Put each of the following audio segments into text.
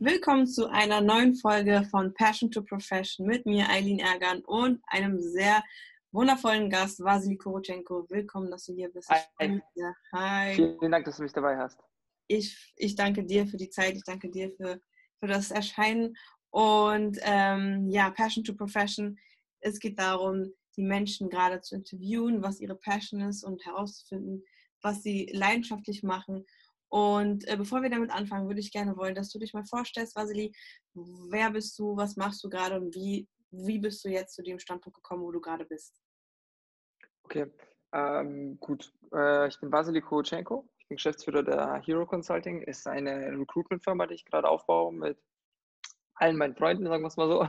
Willkommen zu einer neuen Folge von Passion to Profession mit mir, Eileen Ergan, und einem sehr wundervollen Gast, Vasily Korotchenko. Willkommen, dass du hier bist. Hi. Hi. Vielen Dank, dass du mich dabei hast. Ich, ich danke dir für die Zeit, ich danke dir für, für das Erscheinen. Und ähm, ja, Passion to Profession, es geht darum, die Menschen gerade zu interviewen, was ihre Passion ist und herauszufinden, was sie leidenschaftlich machen und äh, bevor wir damit anfangen, würde ich gerne wollen, dass du dich mal vorstellst, Vasili, wer bist du, was machst du gerade und wie, wie bist du jetzt zu dem Standpunkt gekommen, wo du gerade bist? Okay, ähm, gut. Äh, ich bin Vasili Kowchenko. Ich bin Geschäftsführer der Hero Consulting. Ist eine Recruitment-Firma, die ich gerade aufbaue mit allen meinen Freunden, sagen wir es mal so.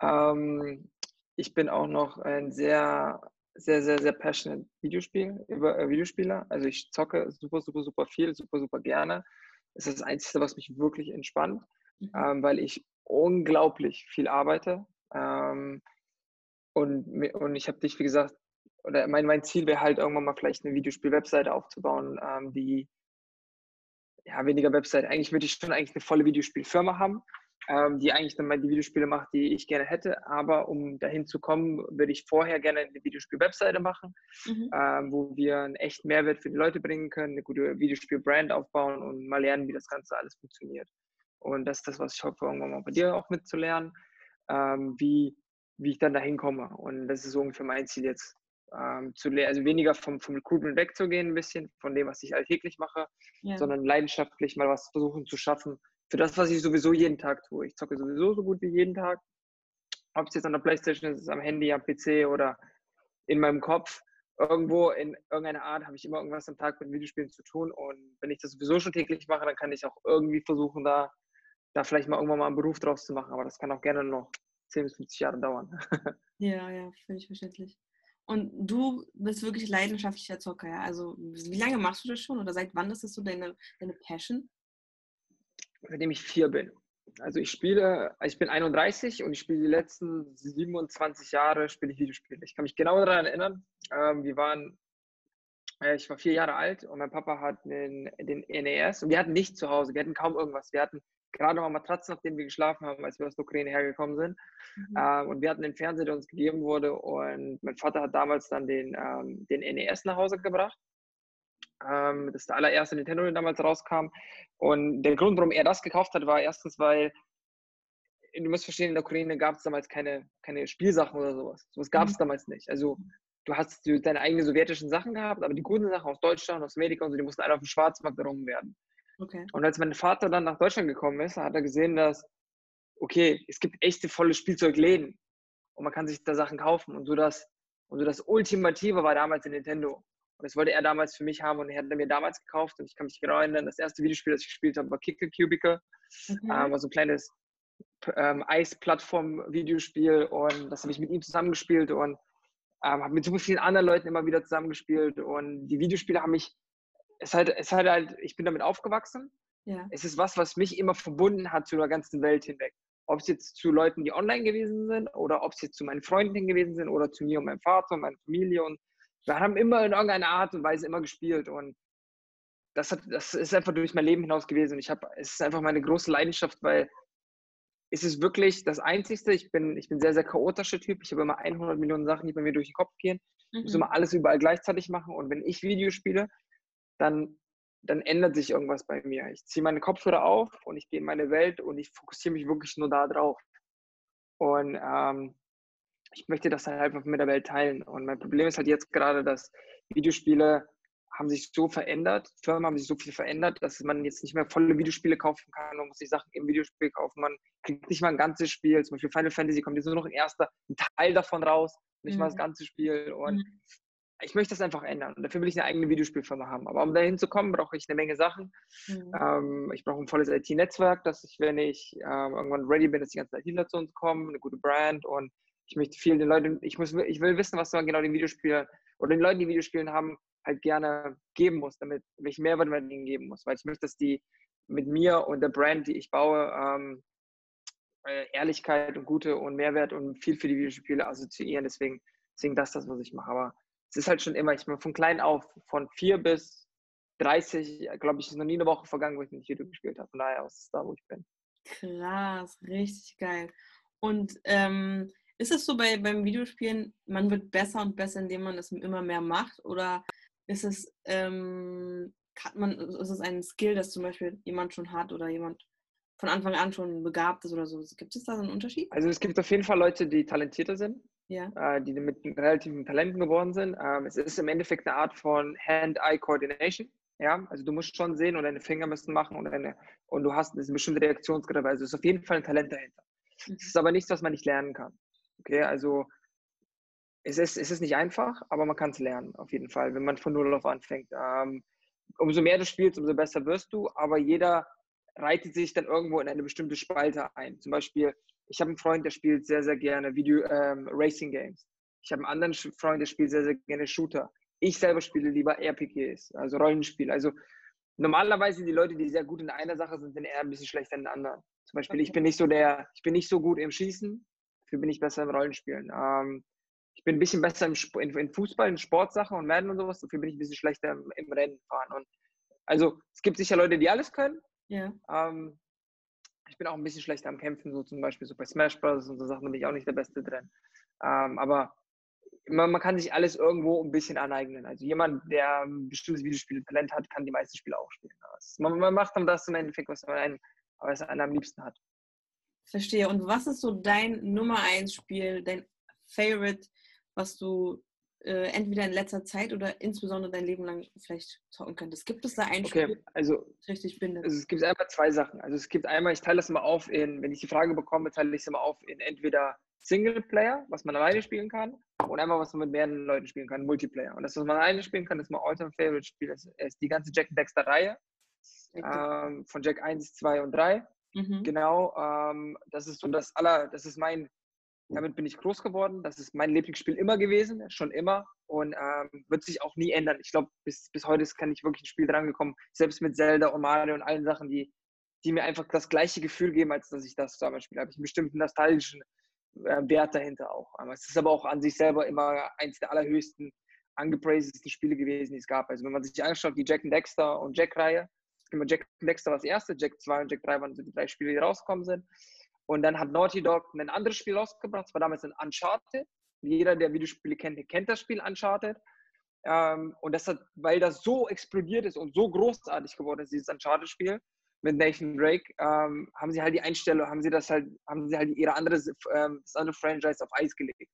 ähm, ich bin auch noch ein sehr sehr, sehr, sehr passionate Videospiel, über äh, Videospieler. Also ich zocke super, super, super viel, super, super gerne. Das ist das Einzige, was mich wirklich entspannt, mhm. ähm, weil ich unglaublich viel arbeite. Ähm, und, und ich habe dich, wie gesagt, oder mein, mein Ziel wäre halt irgendwann mal vielleicht eine Videospiel-Webseite aufzubauen, ähm, die ja weniger Webseite. Eigentlich würde ich schon eigentlich eine volle Videospielfirma haben, ähm, die eigentlich dann mal die Videospiele macht, die ich gerne hätte. Aber um dahin zu kommen, würde ich vorher gerne eine Videospiel-Webseite machen, mhm. ähm, wo wir einen echten Mehrwert für die Leute bringen können, eine gute Videospiel-Brand aufbauen und mal lernen, wie das Ganze alles funktioniert. Und das ist das, was ich hoffe, irgendwann mal bei dir auch mitzulernen, ähm, wie, wie ich dann dahin komme. Und das ist so ungefähr mein Ziel jetzt. Ähm, zu also weniger vom, vom Recruitment wegzugehen, ein bisschen von dem, was ich alltäglich mache, ja. sondern leidenschaftlich mal was versuchen zu schaffen, für das, was ich sowieso jeden Tag tue. Ich zocke sowieso so gut wie jeden Tag. Ob es jetzt an der Playstation ist, am Handy, am PC oder in meinem Kopf. Irgendwo in irgendeiner Art habe ich immer irgendwas am Tag mit Videospielen zu tun. Und wenn ich das sowieso schon täglich mache, dann kann ich auch irgendwie versuchen, da, da vielleicht mal irgendwann mal einen Beruf draus zu machen. Aber das kann auch gerne noch 10 bis 50 Jahre dauern. ja, ja, völlig verständlich. Und du bist wirklich leidenschaftlicher Zocker, ja? Also wie lange machst du das schon oder seit wann ist das so deine, deine Passion? Seitdem ich vier bin. Also ich spiele, ich bin 31 und ich spiele die letzten 27 Jahre spiele ich Videospiele. Ich kann mich genau daran erinnern. Ähm, wir waren, äh, ich war vier Jahre alt und mein Papa hat den, den NES und wir hatten nichts zu Hause, wir hatten kaum irgendwas. Wir hatten gerade mal Matratzen, auf denen wir geschlafen haben, als wir aus der Ukraine hergekommen sind. Mhm. Ähm, und wir hatten den Fernseher, der uns gegeben wurde und mein Vater hat damals dann den, ähm, den NES nach Hause gebracht ähm, das ist der allererste Nintendo, der damals rauskam. Und der Grund, warum er das gekauft hat, war erstens, weil du musst verstehen, in der Ukraine gab es damals keine, keine Spielsachen oder sowas. Sowas gab es mhm. damals nicht. Also du hast deine eigenen sowjetischen Sachen gehabt, aber die guten Sachen aus Deutschland, aus Amerika und so, die mussten alle auf dem Schwarzmarkt errungen werden. Okay. Und als mein Vater dann nach Deutschland gekommen ist, hat er gesehen, dass, okay, es gibt echte volle Spielzeugläden und man kann sich da Sachen kaufen. Und so das, und so das Ultimative war damals in Nintendo. Und das wollte er damals für mich haben und er hat mir damals gekauft. Und ich kann mich genau erinnern, das erste Videospiel, das ich gespielt habe, war Kickle Cubicle. Mhm. Ähm, war so ein kleines ähm, Eis-Plattform-Videospiel und das habe ich mit ihm zusammengespielt und ähm, habe mit so vielen anderen Leuten immer wieder zusammengespielt. Und die Videospiele haben mich, es halt, es halt, halt ich bin damit aufgewachsen. Ja. Es ist was, was mich immer verbunden hat zu der ganzen Welt hinweg. Ob es jetzt zu Leuten, die online gewesen sind, oder ob es jetzt zu meinen Freunden gewesen sind, oder zu mir und meinem Vater und meiner Familie und wir haben immer in irgendeiner Art und Weise immer gespielt und das, hat, das ist einfach durch mein Leben hinaus gewesen. Ich habe, es ist einfach meine große Leidenschaft, weil es ist wirklich das Einzigste. Ich bin, ich bin sehr, sehr chaotischer Typ. Ich habe immer 100 Millionen Sachen, die bei mir durch den Kopf gehen. Ich muss mhm. immer alles überall gleichzeitig machen. Und wenn ich Videos spiele, dann, dann ändert sich irgendwas bei mir. Ich ziehe meine Kopfhörer auf und ich gehe in meine Welt und ich fokussiere mich wirklich nur da drauf. Und ähm, ich möchte das halt einfach mit der Welt teilen. Und mein Problem ist halt jetzt gerade, dass Videospiele haben sich so verändert, Firmen haben sich so viel verändert, dass man jetzt nicht mehr volle Videospiele kaufen kann. Man muss sich Sachen im Videospiel kaufen. Man kriegt nicht mal ein ganzes Spiel. Zum Beispiel Final Fantasy kommt jetzt nur noch ein erster, ein Teil davon raus, nicht mhm. mal das mhm. ganze Spiel. Und mhm. ich möchte das einfach ändern. Und dafür will ich eine eigene Videospielfirma haben. Aber um dahin zu kommen, brauche ich eine Menge Sachen. Mhm. Ähm, ich brauche ein volles IT-Netzwerk, dass ich, wenn ich ähm, irgendwann ready bin, dass die ganzen ITler zu uns kommen, eine gute Brand und ich möchte viel den Leuten, ich muss, ich will wissen, was man genau den Videospielern oder den Leuten, die Videospielen haben, halt gerne geben muss, damit ich Mehrwert man ihnen geben muss, weil ich möchte, dass die mit mir und der Brand, die ich baue, ähm, äh, Ehrlichkeit und Gute und Mehrwert und viel für die Videospiele assoziieren. Deswegen, deswegen das, das, was ich mache. Aber es ist halt schon immer, ich bin von klein auf, von vier bis 30, glaube ich, ist noch nie eine Woche vergangen, wo ich nicht Video gespielt habe. Von daher aus da, wo ich bin. Krass, richtig geil. Und ähm, ist es so bei, beim Videospielen, man wird besser und besser, indem man es immer mehr macht? Oder ist es, ähm, hat man, ist es ein Skill, das zum Beispiel jemand schon hat oder jemand von Anfang an schon begabt ist oder so? Gibt es da so einen Unterschied? Also es gibt auf jeden Fall Leute, die talentierter sind, ja. äh, die mit relativen Talenten geboren sind. Ähm, es ist im Endeffekt eine Art von Hand-Eye-Coordination. Ja, also du musst schon sehen und deine Finger müssen machen und, deine, und du hast eine bestimmte Reaktionsgrade. Also es ist auf jeden Fall ein Talent dahinter. Mhm. Es ist aber nichts, was man nicht lernen kann. Okay, also es ist, es ist nicht einfach, aber man kann es lernen, auf jeden Fall, wenn man von Null auf anfängt. Ähm, umso mehr du spielst, umso besser wirst du, aber jeder reitet sich dann irgendwo in eine bestimmte Spalte ein. Zum Beispiel, ich habe einen Freund, der spielt sehr, sehr gerne Video ähm, Racing Games. Ich habe einen anderen Freund, der spielt sehr, sehr gerne Shooter. Ich selber spiele lieber RPGs, also Rollenspiel. Also normalerweise sind die Leute, die sehr gut in einer Sache sind, sind eher ein bisschen schlechter in der anderen. Zum Beispiel, ich bin nicht so der, ich bin nicht so gut im Schießen, dafür bin ich besser im Rollenspielen. Ähm, ich bin ein bisschen besser im, in, in, Fußball, in Sportsachen und Madden und sowas, dafür bin ich ein bisschen schlechter im, im Rennen fahren. Und also es gibt sicher Leute, die alles können, ja. Ähm, ich bin auch ein bisschen schlechter am Kämpfen, so zum Beispiel so bei Smash Bros. und so Sachen, bin ich auch nicht der Beste drin. Ähm, aber man, man, kann sich alles irgendwo ein bisschen aneignen. Also jemand, der ein bestimmtes Videospiel-Talent hat, kann die meisten Spiele auch spielen. Man, man, macht dann das im Endeffekt, was man einem, was einem am liebsten hat. Verstehe. Und was ist so dein Nummer 1 Spiel, dein Favorite, was du äh, entweder in letzter Zeit oder insbesondere dein Leben lang vielleicht zocken könntest. Gibt es da ein okay, Spiel, also, richtig bindet? Also es gibt einmal zwei Sachen. Also es gibt einmal, ich teile das immer auf in, wenn ich die Frage bekomme, teile ich es immer auf in entweder Singleplayer, was man alleine spielen kann, und einmal, was man mit mehreren Leuten spielen kann, Multiplayer. Und das, was man alleine spielen kann, ist mein All-Time Favorite Spiel. Das ist die ganze Jack Dexter Reihe. Ähm, von Jack 1, 2 und 3. Mhm. Genau, ähm, das ist so das aller, das ist mein damit bin ich groß geworden. Das ist mein Lieblingsspiel immer gewesen, schon immer. Und ähm, wird sich auch nie ändern. Ich glaube, bis, bis heute ist kann ich wirklich ein Spiel drangekommen, selbst mit Zelda und Mario und allen Sachen, die, die mir einfach das gleiche Gefühl geben, als dass ich das damals spiele. Habe ich einen bestimmten nostalgischen äh, Wert dahinter auch. Aber es ist aber auch an sich selber immer eins der allerhöchsten, angepraisesten Spiele gewesen, die es gab. Also wenn man sich anschaut, die Jack and Dexter und Jack-Reihe, Jack and Dexter war das erste, Jack 2 und Jack 3 waren die drei Spiele, die rausgekommen sind. Und dann hat Naughty Dog ein anderes Spiel rausgebracht, das war damals ein Uncharted. Jeder, der Videospiele kennt, kennt das Spiel Uncharted. Ähm, und das hat, weil das so explodiert ist und so großartig geworden ist, dieses Uncharted-Spiel mit Nathan Drake, ähm, haben sie halt die Einstellung, haben sie das halt, haben sie halt ihre andere, ähm, das andere Franchise auf Eis gelegt.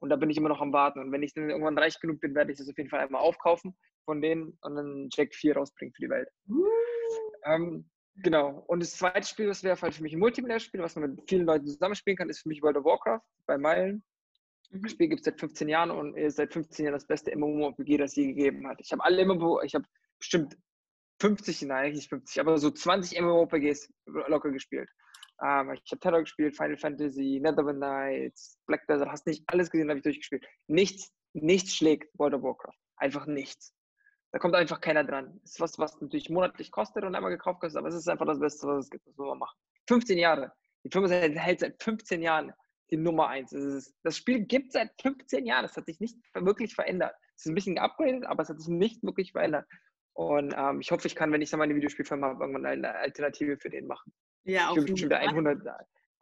Und da bin ich immer noch am Warten. Und wenn ich dann irgendwann reich genug bin, werde ich das auf jeden Fall einmal aufkaufen von denen und dann Jack 4 rausbringen für die Welt. Ähm, Genau. Und das zweite Spiel, das wäre halt für mich ein Multiplayer-Spiel, was man mit vielen Leuten zusammenspielen kann, ist für mich World of Warcraft bei Meilen. Mhm. Das Spiel gibt es seit 15 Jahren und ist seit 15 Jahren das beste MMORPG, das es je gegeben hat. Ich habe alle MMO, ich habe bestimmt 50, nein, nicht 50, aber so 20 MMORPGs locker gespielt. Ähm, ich habe Terror gespielt, Final Fantasy, Netherwind Nights, Black Desert, hast nicht alles gesehen, habe ich durchgespielt. Nichts, nichts schlägt World of Warcraft. Einfach nichts. Da kommt einfach keiner dran. Das ist was, was natürlich monatlich kostet und einmal gekauft kostet, aber es ist einfach das Beste, was es gibt, was wir machen. 15 Jahre. Die Firma hält seit 15 Jahren die Nummer 1. Das Spiel gibt seit 15 Jahren. Es hat sich nicht wirklich verändert. Es ist ein bisschen geupgradet, aber es hat sich nicht wirklich verändert. Und ähm, ich hoffe, ich kann, wenn ich dann meine Videospielfirma habe, irgendwann eine Alternative für den machen. Ja, auf jeden Fall. 100,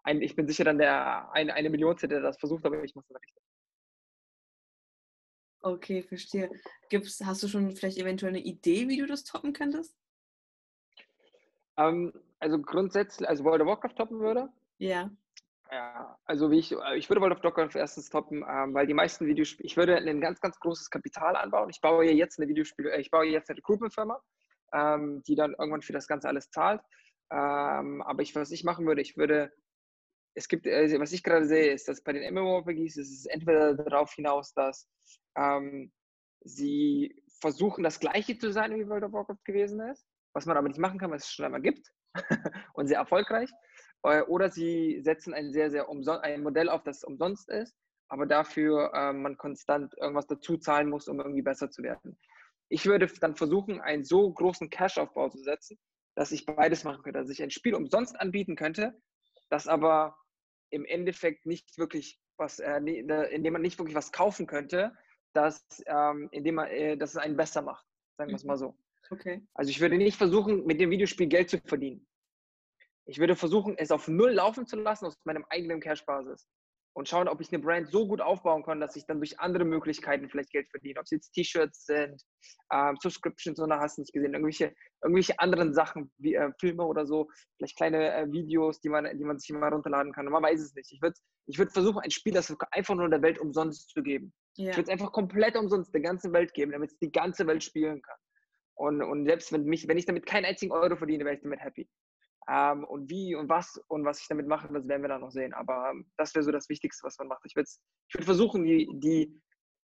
ein, ich bin sicher dann der eine, eine Million, der das versucht, aber ich mache es richtig. Okay, verstehe. Gibt's, hast du schon vielleicht eventuell eine Idee, wie du das toppen könntest? Ähm, also grundsätzlich, also World of Warcraft toppen würde. Ja. Ja, also wie ich, äh, ich würde World of Warcraft erstens toppen, ähm, weil die meisten Videospiele, ich würde ein ganz, ganz großes Kapital anbauen. Ich baue ja jetzt eine Videospiele, äh, ich baue jetzt eine Recruitment-Firma, ähm, die dann irgendwann für das Ganze alles zahlt. Ähm, aber ich, was ich machen würde, ich würde es gibt, also was ich gerade sehe, ist, dass bei den MMORPGs ist es entweder darauf hinaus, dass ähm, sie versuchen, das Gleiche zu sein, wie World of Warcraft gewesen ist, was man aber nicht machen kann, was es schon einmal gibt und sehr erfolgreich. Äh, oder sie setzen ein sehr, sehr ein Modell auf, das umsonst ist, aber dafür äh, man konstant irgendwas dazu zahlen muss, um irgendwie besser zu werden. Ich würde dann versuchen, einen so großen Cash-Aufbau zu setzen, dass ich beides machen könnte, dass ich ein Spiel umsonst anbieten könnte, das aber im Endeffekt nicht wirklich was, äh, indem man nicht wirklich was kaufen könnte, dass, ähm, indem man, äh, dass es einen besser macht, sagen wir es mal mhm. so. Okay. Also ich würde nicht versuchen, mit dem Videospiel Geld zu verdienen. Ich würde versuchen, es auf null laufen zu lassen aus meinem eigenen Cash-Basis und schauen, ob ich eine Brand so gut aufbauen kann, dass ich dann durch andere Möglichkeiten vielleicht Geld verdiene. Ob es jetzt T-Shirts sind, ähm, Subscriptions oder hast du nicht gesehen, irgendwelche, irgendwelche anderen Sachen wie äh, Filme oder so, vielleicht kleine äh, Videos, die man, die man sich mal runterladen kann. Und man weiß es nicht. Ich würde ich würd versuchen, ein Spiel, das einfach nur der Welt umsonst zu geben. Ja. Ich würde es einfach komplett umsonst der ganzen Welt geben, damit es die ganze Welt spielen kann. Und, und selbst wenn, mich, wenn ich damit keinen einzigen Euro verdiene, wäre ich damit happy. Ähm, und wie und was und was ich damit mache, das werden wir dann noch sehen. Aber ähm, das wäre so das Wichtigste, was man macht. Ich würde ich würd versuchen, die, die,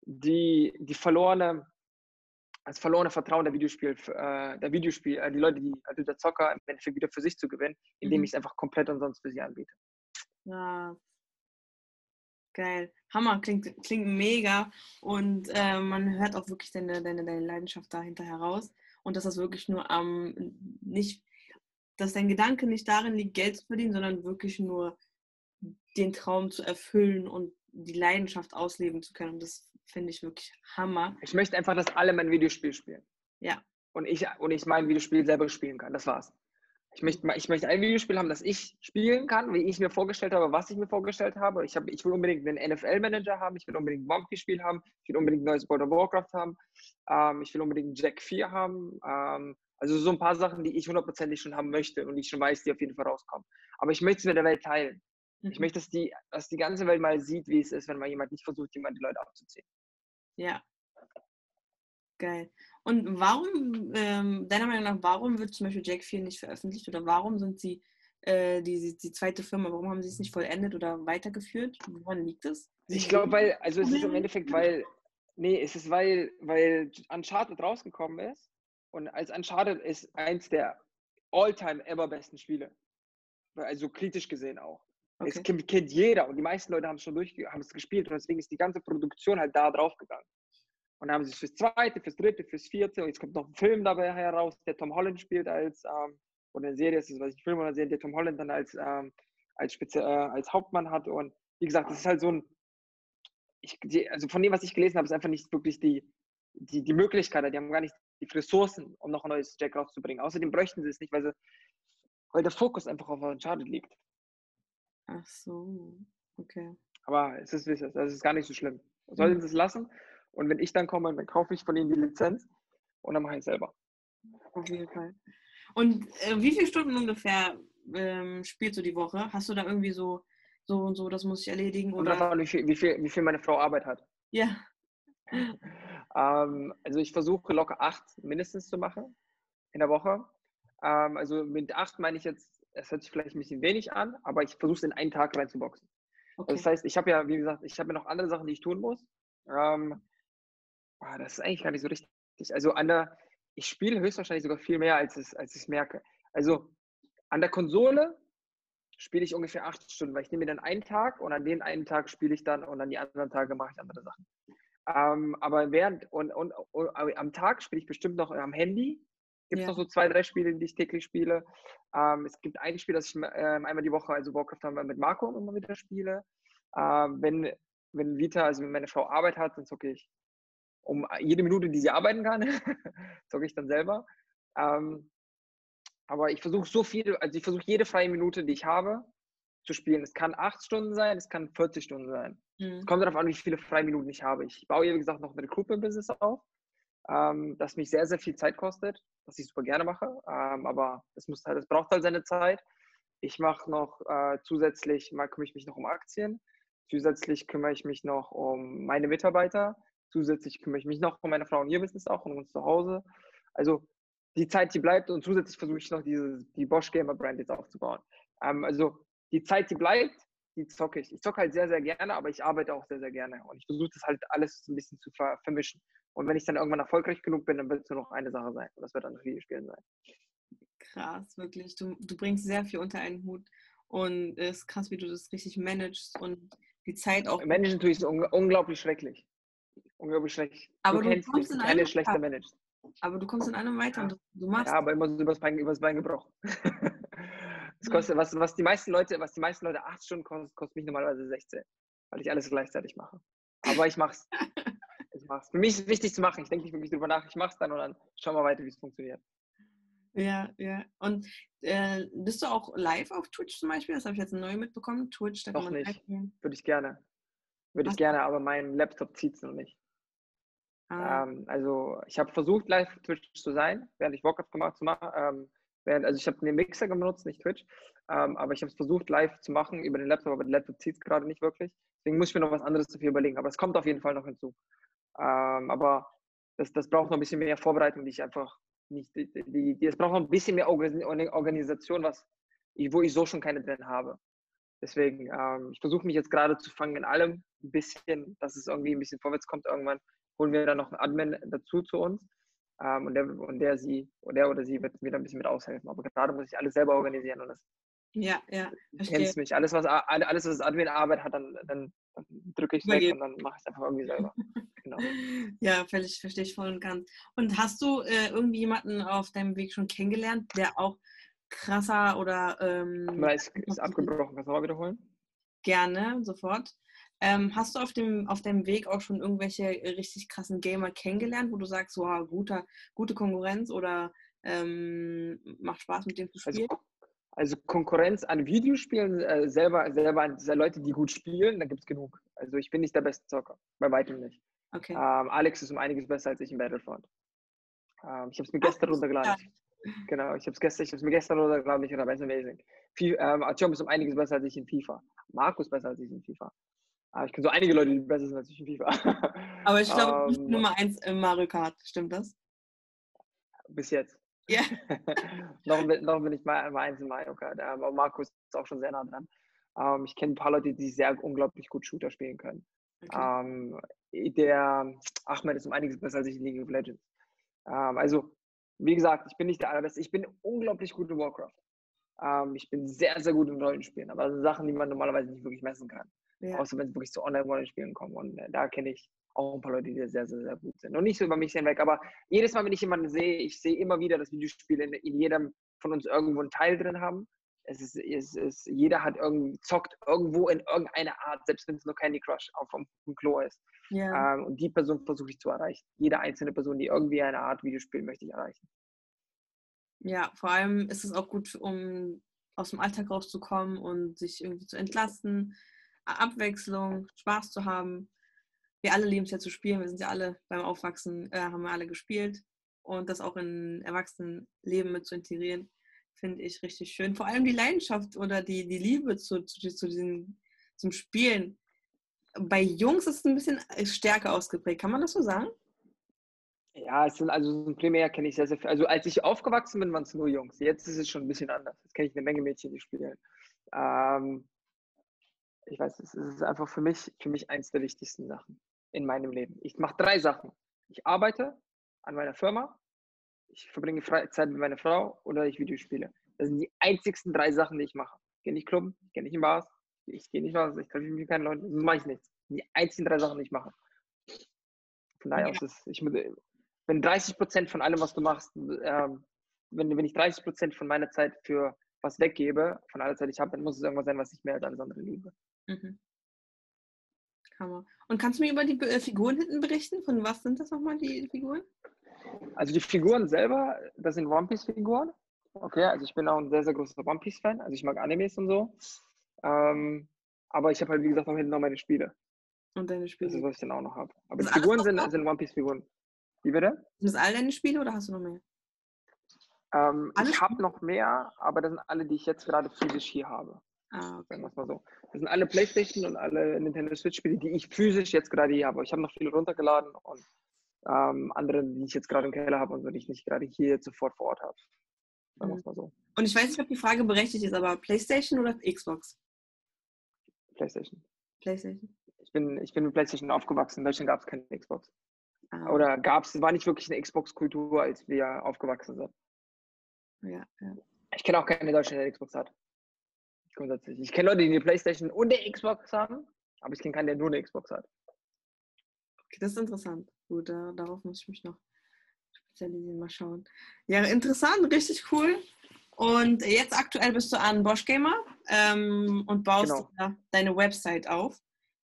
die, die verlorene, das verlorene Vertrauen der Videospiel, äh, der Videospiel, äh, die Leute, die, also der Zocker im Endeffekt wieder für sich zu gewinnen, indem mhm. ich es einfach komplett umsonst für sie anbiete. Ja. Geil. Hammer, klingt, klingt mega. Und äh, man hört auch wirklich deine, deine, deine Leidenschaft dahinter heraus. Und dass das wirklich nur am ähm, nicht dass dein Gedanke nicht darin liegt, Geld zu verdienen, sondern wirklich nur den Traum zu erfüllen und die Leidenschaft ausleben zu können. Und das finde ich wirklich Hammer. Ich möchte einfach, dass alle mein Videospiel spielen. Ja. Und ich, und ich mein Videospiel selber spielen kann. Das war's. Ich möchte, ich möchte ein Videospiel haben, das ich spielen kann, wie ich mir vorgestellt habe, was ich mir vorgestellt habe. Ich, hab, ich will unbedingt einen NFL-Manager haben, ich will unbedingt ein Monkey-Spiel haben, ich will unbedingt ein neues World of Warcraft haben, ähm, ich will unbedingt Jack 4 haben, ähm, also so ein paar Sachen, die ich hundertprozentig schon haben möchte und ich schon weiß, die auf jeden Fall rauskommen. Aber ich möchte es mit der Welt teilen. Mhm. Ich möchte, dass die, dass die ganze Welt mal sieht, wie es ist, wenn mal jemand nicht versucht, jemand die Leute abzuziehen. Ja. Geil. Und warum, ähm, deiner Meinung nach, warum wird zum Beispiel Jack 4 nicht veröffentlicht oder warum sind sie äh, die, die zweite Firma, warum haben sie es nicht vollendet oder weitergeführt? Woran liegt es? Ich glaube, weil, also es ist im Endeffekt, weil, nee, es ist, weil, weil Uncharted rausgekommen ist und als Uncharted ist eins der all-time ever besten Spiele. Also kritisch gesehen auch. Okay. Es kennt, jeder und die meisten Leute haben es schon durch, haben es gespielt und deswegen ist die ganze Produktion halt da drauf gegangen. Und dann haben sie es fürs zweite, fürs dritte, fürs vierte und jetzt kommt noch ein Film dabei heraus, der Tom Holland spielt als, ähm, oder eine Serie ist es, weiß ich, Film oder Serie, der Tom Holland dann als, ähm, als, Spezi äh, als Hauptmann hat und wie gesagt, das ist halt so ein, ich, die, also von dem, was ich gelesen habe, ist einfach nicht wirklich die, die, die Möglichkeit, die haben gar nicht die Ressourcen, um noch ein neues Jack rauszubringen. Außerdem bräuchten sie es nicht, weil, sie, weil der Fokus einfach auf Uncharted liegt. Ach so, okay. Aber es ist, es ist, das ist gar nicht so schlimm. Sollten mhm. sie es lassen und wenn ich dann komme, dann kaufe ich von ihnen die Lizenz und dann mache ich es selber. Auf jeden Fall. Und äh, wie viele Stunden ungefähr ähm, spielst du die Woche? Hast du da irgendwie so, so und so, das muss ich erledigen? Oder? Und davon, wie viel, wie, viel, wie viel meine Frau Arbeit hat. Ja. Ähm, also ich versuche locker acht mindestens zu machen in der Woche. Ähm, also mit acht meine ich jetzt, es hört sich vielleicht ein bisschen wenig an, aber ich versuche es in einen Tag reinzuboxen. Okay. Also das heißt, ich habe ja, wie gesagt, ich habe ja noch andere Sachen, die ich tun muss. Ähm, das ist eigentlich gar nicht so richtig. Also an der, ich spiele höchstwahrscheinlich sogar viel mehr, als, es, als ich es merke. Also an der Konsole spiele ich ungefähr acht Stunden, weil ich nehme mir dann einen Tag und an den einen Tag spiele ich dann und an die anderen Tage mache ich andere Sachen. Ähm, aber während und, und, und, am Tag spiele ich bestimmt noch am Handy. Gibt es ja. noch so zwei, drei Spiele, die ich täglich spiele. Ähm, es gibt ein Spiel, das ich ähm, einmal die Woche, also Warcraft haben wir mit Marco immer wieder spiele. Ähm, wenn, wenn Vita, also wenn meine Frau Arbeit hat, dann zocke ich um jede Minute, die sie arbeiten kann, zocke ich dann selber. Ähm, aber ich versuche so viel, also ich versuche jede freie Minute, die ich habe, zu spielen. Es kann acht Stunden sein, es kann 40 Stunden sein. Mhm. Es kommt darauf an, wie viele Freiminuten ich habe. Ich baue, wie gesagt, noch ein Recruitment-Business auf, ähm, das mich sehr, sehr viel Zeit kostet, was ich super gerne mache. Ähm, aber es muss halt, es braucht halt seine Zeit. Ich mache noch äh, zusätzlich, mal kümmere ich mich noch um Aktien. Zusätzlich kümmere ich mich noch um meine Mitarbeiter. Zusätzlich kümmere ich mich noch um meine Frau und ihr Business auch und uns zu Hause. Also die Zeit, die bleibt und zusätzlich versuche ich noch diese, die Bosch Gamer Brand jetzt aufzubauen. Ähm, also die Zeit, die bleibt, die zocke ich. Ich zocke halt sehr, sehr gerne, aber ich arbeite auch sehr, sehr gerne. Und ich versuche das halt alles ein bisschen zu ver vermischen. Und wenn ich dann irgendwann erfolgreich genug bin, dann wird es nur noch eine Sache sein. Und das wird dann Videospielen sein. Krass, wirklich. Du, du bringst sehr viel unter einen Hut. Und es ist krass, wie du das richtig managst und die Zeit auch. Managen tue ich es un unglaublich schrecklich. Unglaublich schlecht. Aber du, du kommst mich, in eine schlechte managed. Aber du kommst in einem weiter und du machst. Ja, aber immer so übers Bein, übers Bein gebrochen. Das kostet, was, was, die meisten Leute, was die meisten Leute acht Stunden kostet, kostet mich normalerweise 16, weil ich alles gleichzeitig mache. Aber ich mache es. mach's. Für mich ist es wichtig zu machen. Ich denke nicht wirklich drüber nach. Ich mach's dann und dann schauen wir weiter, wie es funktioniert. Ja, ja. Und äh, bist du auch live auf Twitch zum Beispiel? Das habe ich jetzt neu mitbekommen. Twitch, da Noch kann man nicht. Würde ich gerne. Würde ich gerne, aber mein Laptop zieht es noch nicht. Ah. Ähm, also ich habe versucht, live auf Twitch zu sein, während ich Walkout gemacht zu machen. Ähm, während, also ich habe den Mixer benutzt, nicht Twitch. Ähm, aber ich habe es versucht, live zu machen über den Laptop, aber der Laptop zieht es gerade nicht wirklich. Deswegen muss ich mir noch was anderes dafür überlegen. Aber es kommt auf jeden Fall noch hinzu. Ähm, aber das, das braucht noch ein bisschen mehr Vorbereitung, die ich einfach nicht, die, die, die, braucht noch ein bisschen mehr Organisation, was ich, wo ich so schon keine drin habe. Deswegen, ähm, ich versuche mich jetzt gerade zu fangen in allem ein bisschen, dass es irgendwie ein bisschen vorwärts kommt. Irgendwann holen wir dann noch einen Admin dazu zu uns. Ähm, und, der, und der sie, der oder sie wird mir da ein bisschen mit aushelfen. Aber gerade muss ich alles selber organisieren und das ja, ja. Verstehe. Kennst mich. Alles, was alles, was Admin-Arbeit hat, dann, dann, dann drücke ich es weg und dann mache ich es einfach irgendwie selber. Genau. ja, völlig verstehe ich voll und ganz. Und hast du äh, irgendwie jemanden auf deinem Weg schon kennengelernt, der auch krasser oder. Ähm, ist, ist abgebrochen, kannst du mal wiederholen? Gerne, sofort. Ähm, hast du auf dem, auf deinem Weg auch schon irgendwelche richtig krassen Gamer kennengelernt, wo du sagst, wow, guter, gute Konkurrenz oder ähm, macht Spaß mit dem zu also spielen? Also, also Konkurrenz an Videospielen äh, selber, selber an Leute, die gut spielen, da gibt es genug. Also ich bin nicht der beste Zocker, bei weitem nicht. Okay. Ähm, Alex ist um einiges besser als ich in Battlefront. Ähm, ich habe es mir gestern Ach, runtergeladen. Ja. Genau, ich habe es gestern, ich habe mir gestern runtergeladen. Ich habe es amazing. ähm, Artyom ist um einiges besser als ich in FIFA. Markus besser als ich in FIFA. Aber ich kenne so einige Leute, die besser sind als ich in FIFA. Aber ich glaube, ähm, Nummer eins im Mario Kart, stimmt das? Bis jetzt. Ja. noch, noch bin ich mal, mal eins in Mario Kart. Aber Markus ist auch schon sehr nah dran. Ähm, ich kenne ein paar Leute, die sehr unglaublich gut Shooter spielen können. Okay. Ähm, der Ahmed ist um einiges besser als ich in League of Legends. Also, wie gesagt, ich bin nicht der allerbeste. Ich bin unglaublich gut in Warcraft. Ich bin sehr, sehr gut in Rollenspielen, aber das sind Sachen, die man normalerweise nicht wirklich messen kann. Ja. Außer wenn es wirklich zu Online-Rollenspielen kommt. Und äh, da kenne ich auch ein paar Leute, die sehr, sehr, sehr gut sind. Und nicht so über mich hinweg, aber jedes Mal, wenn ich jemanden sehe, ich sehe immer wieder, dass Videospiele in, in jedem von uns irgendwo einen Teil drin haben. Es ist, es ist, jeder hat irgendwie, zockt irgendwo in irgendeiner Art, selbst wenn es nur Candy Crush auf dem, Klo ist. Ja. Ähm, und die Person versuche ich zu erreichen. Jede einzelne Person, die irgendwie eine Art Videospiel möchte ich erreichen. Ja, vor allem ist es auch gut, um aus dem Alltag rauszukommen und sich irgendwie zu entlasten, Abwechslung, Spaß zu haben. Wir alle lieben es ja zu spielen. Wir sind ja alle beim Aufwachsen, äh, haben wir alle gespielt. Und das auch in Erwachsenenleben mit zu integrieren, finde ich richtig schön. Vor allem die Leidenschaft oder die, die Liebe zu, zu, zu diesen, zum Spielen. Bei Jungs ist es ein bisschen stärker ausgeprägt. Kann man das so sagen? Ja, es sind also primär kenne ich sehr, sehr viel. Also als ich aufgewachsen bin, waren es nur Jungs. Jetzt ist es schon ein bisschen anders. Jetzt kenne ich eine Menge Mädchen, die spielen. Ähm, ich weiß, es ist einfach für mich, für mich eins der wichtigsten Sachen in meinem Leben. Ich mache drei Sachen. Ich arbeite an meiner Firma, ich verbringe Freizeit mit meiner Frau oder ich Videospiele. Das sind die einzigsten drei Sachen, die ich mache. Ich gehe nicht Club, ich gehe nicht in Bars, ich gehe nicht raus, ich treffe mich mit keinen Leuten, das mache ich nichts. Das sind die einzigen drei Sachen, die ich mache. Von daher ja. aus ist, ich, wenn 30 Prozent von allem, was du machst, ähm, wenn, wenn ich 30 Prozent von meiner Zeit für was weggebe, von aller Zeit, die ich habe, dann muss es irgendwas sein, was ich mehr als alles andere liebe. Mhm. Hammer. Und kannst du mir über die äh, Figuren hinten berichten? Von was sind das nochmal, die Figuren? Also die Figuren selber, das sind One Piece-Figuren. Okay, also ich bin auch ein sehr, sehr großer One Piece-Fan. Also ich mag Animes und so. Ähm, aber ich habe halt, wie gesagt, auch hinten noch meine Spiele. Und deine Spiele? Das ist, was ich dann auch noch habe. Aber die Figuren sind, sind One Piece-Figuren. Wie bitte? Sind das all deine Spiele oder hast du noch mehr? Ähm, ich habe noch mehr, aber das sind alle, die ich jetzt gerade physisch hier habe. Ah. Sagen wir mal so. Das sind alle Playstation und alle Nintendo Switch-Spiele, die ich physisch jetzt gerade hier habe. Ich habe noch viele runtergeladen und ähm, andere, die ich jetzt gerade im Keller habe und die ich nicht gerade hier sofort vor Ort habe. Sagen wir mhm. mal so. Und ich weiß nicht, ob die Frage berechtigt ist, aber Playstation oder Xbox? Playstation. Playstation. Ich bin, ich bin mit Playstation aufgewachsen. In Deutschland gab es keine Xbox. Ah. Oder gab es, war nicht wirklich eine Xbox-Kultur, als wir aufgewachsen sind. Ja, ja. Ich kenne auch keine Deutsche, der Xbox hat. Grundsätzlich. Ich kenne Leute, die eine Playstation und eine Xbox haben, aber ich kenne keinen, der nur eine Xbox hat. Okay, das ist interessant. Gut, da, darauf muss ich mich noch spezialisieren, mal schauen. Ja, interessant, richtig cool. Und jetzt aktuell bist du an Bosch Gamer ähm, und baust genau. deine Website auf.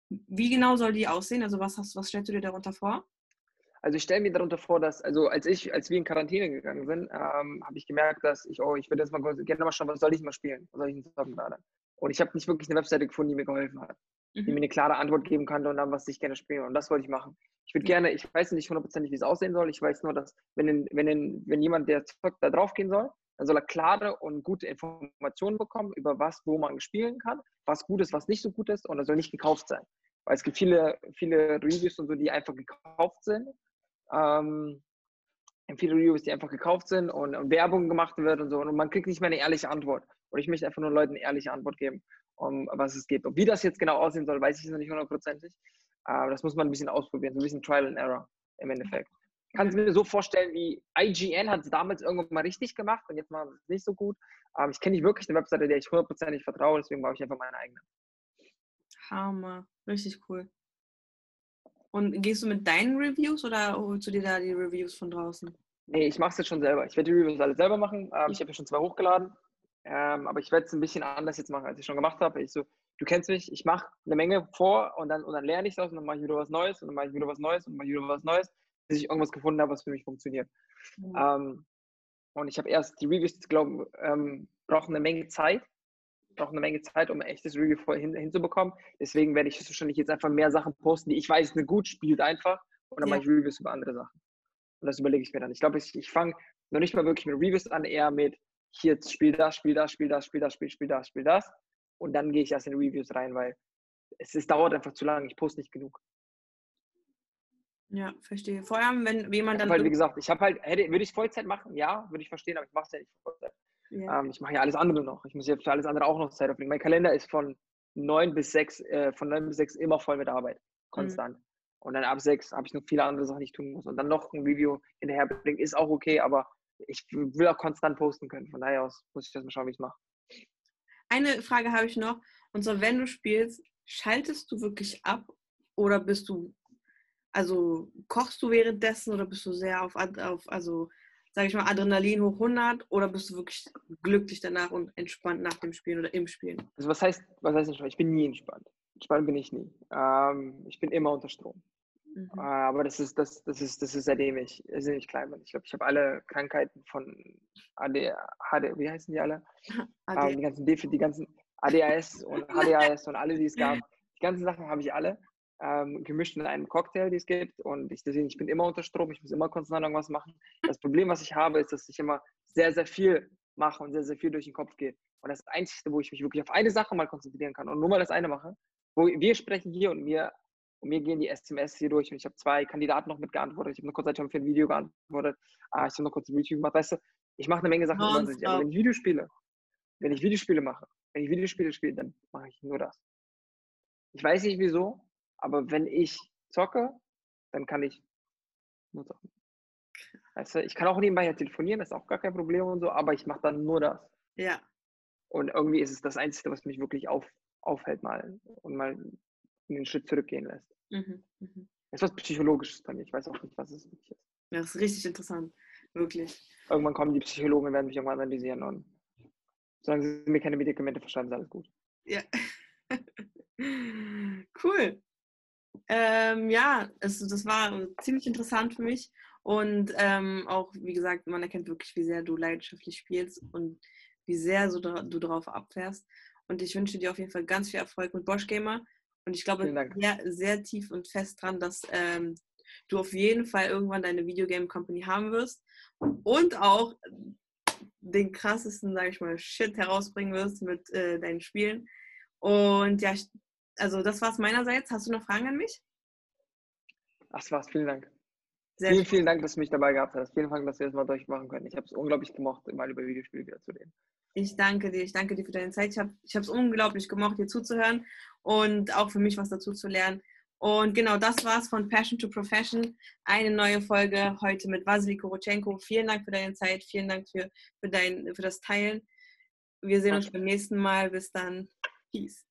Wie genau soll die aussehen? Also was, hast, was stellst du dir darunter vor? Also ich stelle mir darunter vor, dass, also als ich, als wir in Quarantäne gegangen sind, ähm, habe ich gemerkt, dass ich, oh, ich würde jetzt mal gerne mal schauen, was soll ich mal spielen? Was soll ich denn zocken gerade? Und ich habe nicht wirklich eine Webseite gefunden, die mir geholfen hat, mhm. die mir eine klare Antwort geben konnte und dann, was ich gerne spiele. Und das wollte ich machen. Ich würde gerne, ich weiß nicht hundertprozentig, wie es aussehen soll. Ich weiß nur, dass wenn, wenn, wenn jemand, der zockt, da drauf gehen soll, dann soll er klare und gute Informationen bekommen über was, wo man spielen kann, was gut ist, was nicht so gut ist und er soll nicht gekauft sein. Weil es gibt viele, viele Reviews und so, die einfach gekauft sind. Ähm, viele Reviews, die einfach gekauft sind und, und, Werbung gemacht wird und so. Und man kriegt nicht mehr eine ehrliche Antwort. Und ich möchte einfach nur Leuten eine ehrliche Antwort geben, um was es geht. Und wie das jetzt genau aussehen soll, weiß ich noch nicht hundertprozentig. Aber das muss man ein bisschen ausprobieren, so ein bisschen Trial and Error im Endeffekt. Kann es mir so vorstellen, wie IGN hat es damals irgendwann mal richtig gemacht und jetzt machen sie es nicht so gut. Aber ich kenne nicht wirklich eine Webseite, der ich hundertprozentig vertraue, deswegen baue ich einfach meine eigene. Hammer, richtig cool. Und gehst du mit deinen Reviews oder holst du dir da die Reviews von draußen? Nee, ich mache es jetzt schon selber. Ich werde die Reviews alle selber machen. Ähm, ich habe ja schon zwei hochgeladen. Ähm, aber ich werde es ein bisschen anders jetzt machen, als ich schon gemacht habe. Ich so, du kennst mich, ich mache eine Menge vor und dann, und dann lerne ich das und dann mache ich wieder was Neues und dann mache ich wieder was Neues und dann mache ich wieder was Neues, bis ich irgendwas gefunden habe, was für mich funktioniert. Mhm. Ähm, und ich habe erst die Reviews, glaube ähm, brauchen eine Menge Zeit, brauchen eine Menge Zeit, um ein echtes Review hin, hinzubekommen. Deswegen werde ich wahrscheinlich jetzt einfach mehr Sachen posten, die ich weiß, eine gut spielt einfach und dann ja. mache ich Reviews über andere Sachen. Und das überlege ich mir dann. Ich glaube, ich, ich fange noch nicht mal wirklich mit Reviews an, eher mit hier spiel das, spiel das, spiel das, spiel das, spiel, spiel das, spiel das. Und dann gehe ich erst in Reviews rein, weil es, es dauert einfach zu lange. Ich poste nicht genug. Ja, verstehe. Vor allem, wenn jemand dann. Weil, wie gesagt, ich habe halt, hätte, würde ich Vollzeit machen? Ja, würde ich verstehen, aber ich mache es ja nicht Vollzeit. Ja. Ähm, ich mache ja alles andere noch. Ich muss ja für alles andere auch noch Zeit auflegen. Mein Kalender ist von neun bis sechs, äh, von neun bis sechs immer voll mit Arbeit. Konstant. Mhm. Und dann ab sechs habe ich noch viele andere Sachen, die ich tun muss. Und dann noch ein Review hinterherbringen, ist auch okay, aber ich will auch konstant posten können. Von daher aus muss ich das mal schauen, wie ich es mache. Eine Frage habe ich noch. Und zwar, wenn du spielst, schaltest du wirklich ab oder bist du, also kochst du währenddessen oder bist du sehr auf, auf also sage ich mal, Adrenalin hoch 100 oder bist du wirklich glücklich danach und entspannt nach dem Spielen oder im Spielen? Also was heißt, was heißt entspannt? Ich bin nie entspannt. Entspannt bin ich nie. Ähm, ich bin immer unter Strom. Mhm. Äh, aber das ist, das, das ist, das ist seitdem ich, seitdem ich klein bin. Ich glaube, ich habe alle Krankheiten von AD, HD, wie heißen die alle? Ähm, die ganzen Defi, die ganzen ADHS und HDAS und alle, die es gab. Die ganzen Sachen habe ich alle ähm, gemischt in einem Cocktail, die es gibt. Und ich, deswegen, ich bin immer unter Strom, ich muss immer konstant irgendwas machen. Das Problem, was ich habe, ist, dass ich immer sehr, sehr viel mache und sehr, sehr viel durch den Kopf geht. Und das Einzige, wo ich mich wirklich auf eine Sache mal konzentrieren kann und nur mal das eine mache, wo wir sprechen hier und mir, und mir gehen die SMS hier durch und ich habe zwei Kandidaten noch mitgeantwortet. Ich habe noch kurz Zeit für ein Video geantwortet. Ah, ich habe noch kurz ein YouTube gemacht. Weißt du, ich mache eine Menge Sachen. Oh, aber wenn ich Videospiele, wenn ich Videospiele mache, wenn ich Videospiele spiele, dann mache ich nur das. Ich weiß nicht wieso, aber wenn ich zocke, dann kann ich nur zocken. Weißt du, ich kann auch nebenbei ja telefonieren, das ist auch gar kein Problem und so, aber ich mache dann nur das. Ja. Und irgendwie ist es das Einzige, was mich wirklich auf, aufhält mal und mal einen Schritt zurückgehen lässt. Mhm, mh. Das ist was Psychologisches bei mir. Ich weiß auch nicht, was es wirklich ist. Ja, das ist richtig interessant. Wirklich. Irgendwann kommen die Psychologen und werden mich irgendwann analysieren und solange sie mir keine Medikamente verschreiben, ist alles gut. Ja. cool ähm, ja, es, das war ziemlich interessant für mich. Und ähm, auch, wie gesagt, man erkennt wirklich, wie sehr du leidenschaftlich spielst und wie sehr so du darauf abfährst. Und ich wünsche dir auf jeden Fall ganz viel Erfolg mit Bosch Gamer. Und ich glaube sehr, sehr tief und fest dran, dass ähm, du auf jeden Fall irgendwann deine Videogame Company haben wirst und auch den krassesten, sage ich mal, Shit herausbringen wirst mit äh, deinen Spielen. Und ja, ich also das war es meinerseits. Hast du noch Fragen an mich? Das war's. Vielen Dank. Sehr vielen, vielen Dank, dass du mich dabei gehabt hast. Vielen Dank, dass wir das mal durchmachen können. Ich habe es unglaublich gemocht, mal über Videospiele wieder zu reden. Ich danke dir. Ich danke dir für deine Zeit. Ich habe es unglaublich gemocht, dir zuzuhören und auch für mich was dazu zu lernen. Und genau das war's von Passion to Profession. Eine neue Folge heute mit Vasily Korotchenko. Vielen Dank für deine Zeit. Vielen Dank für, für, dein, für das Teilen. Wir sehen uns beim nächsten Mal. Bis dann. Peace.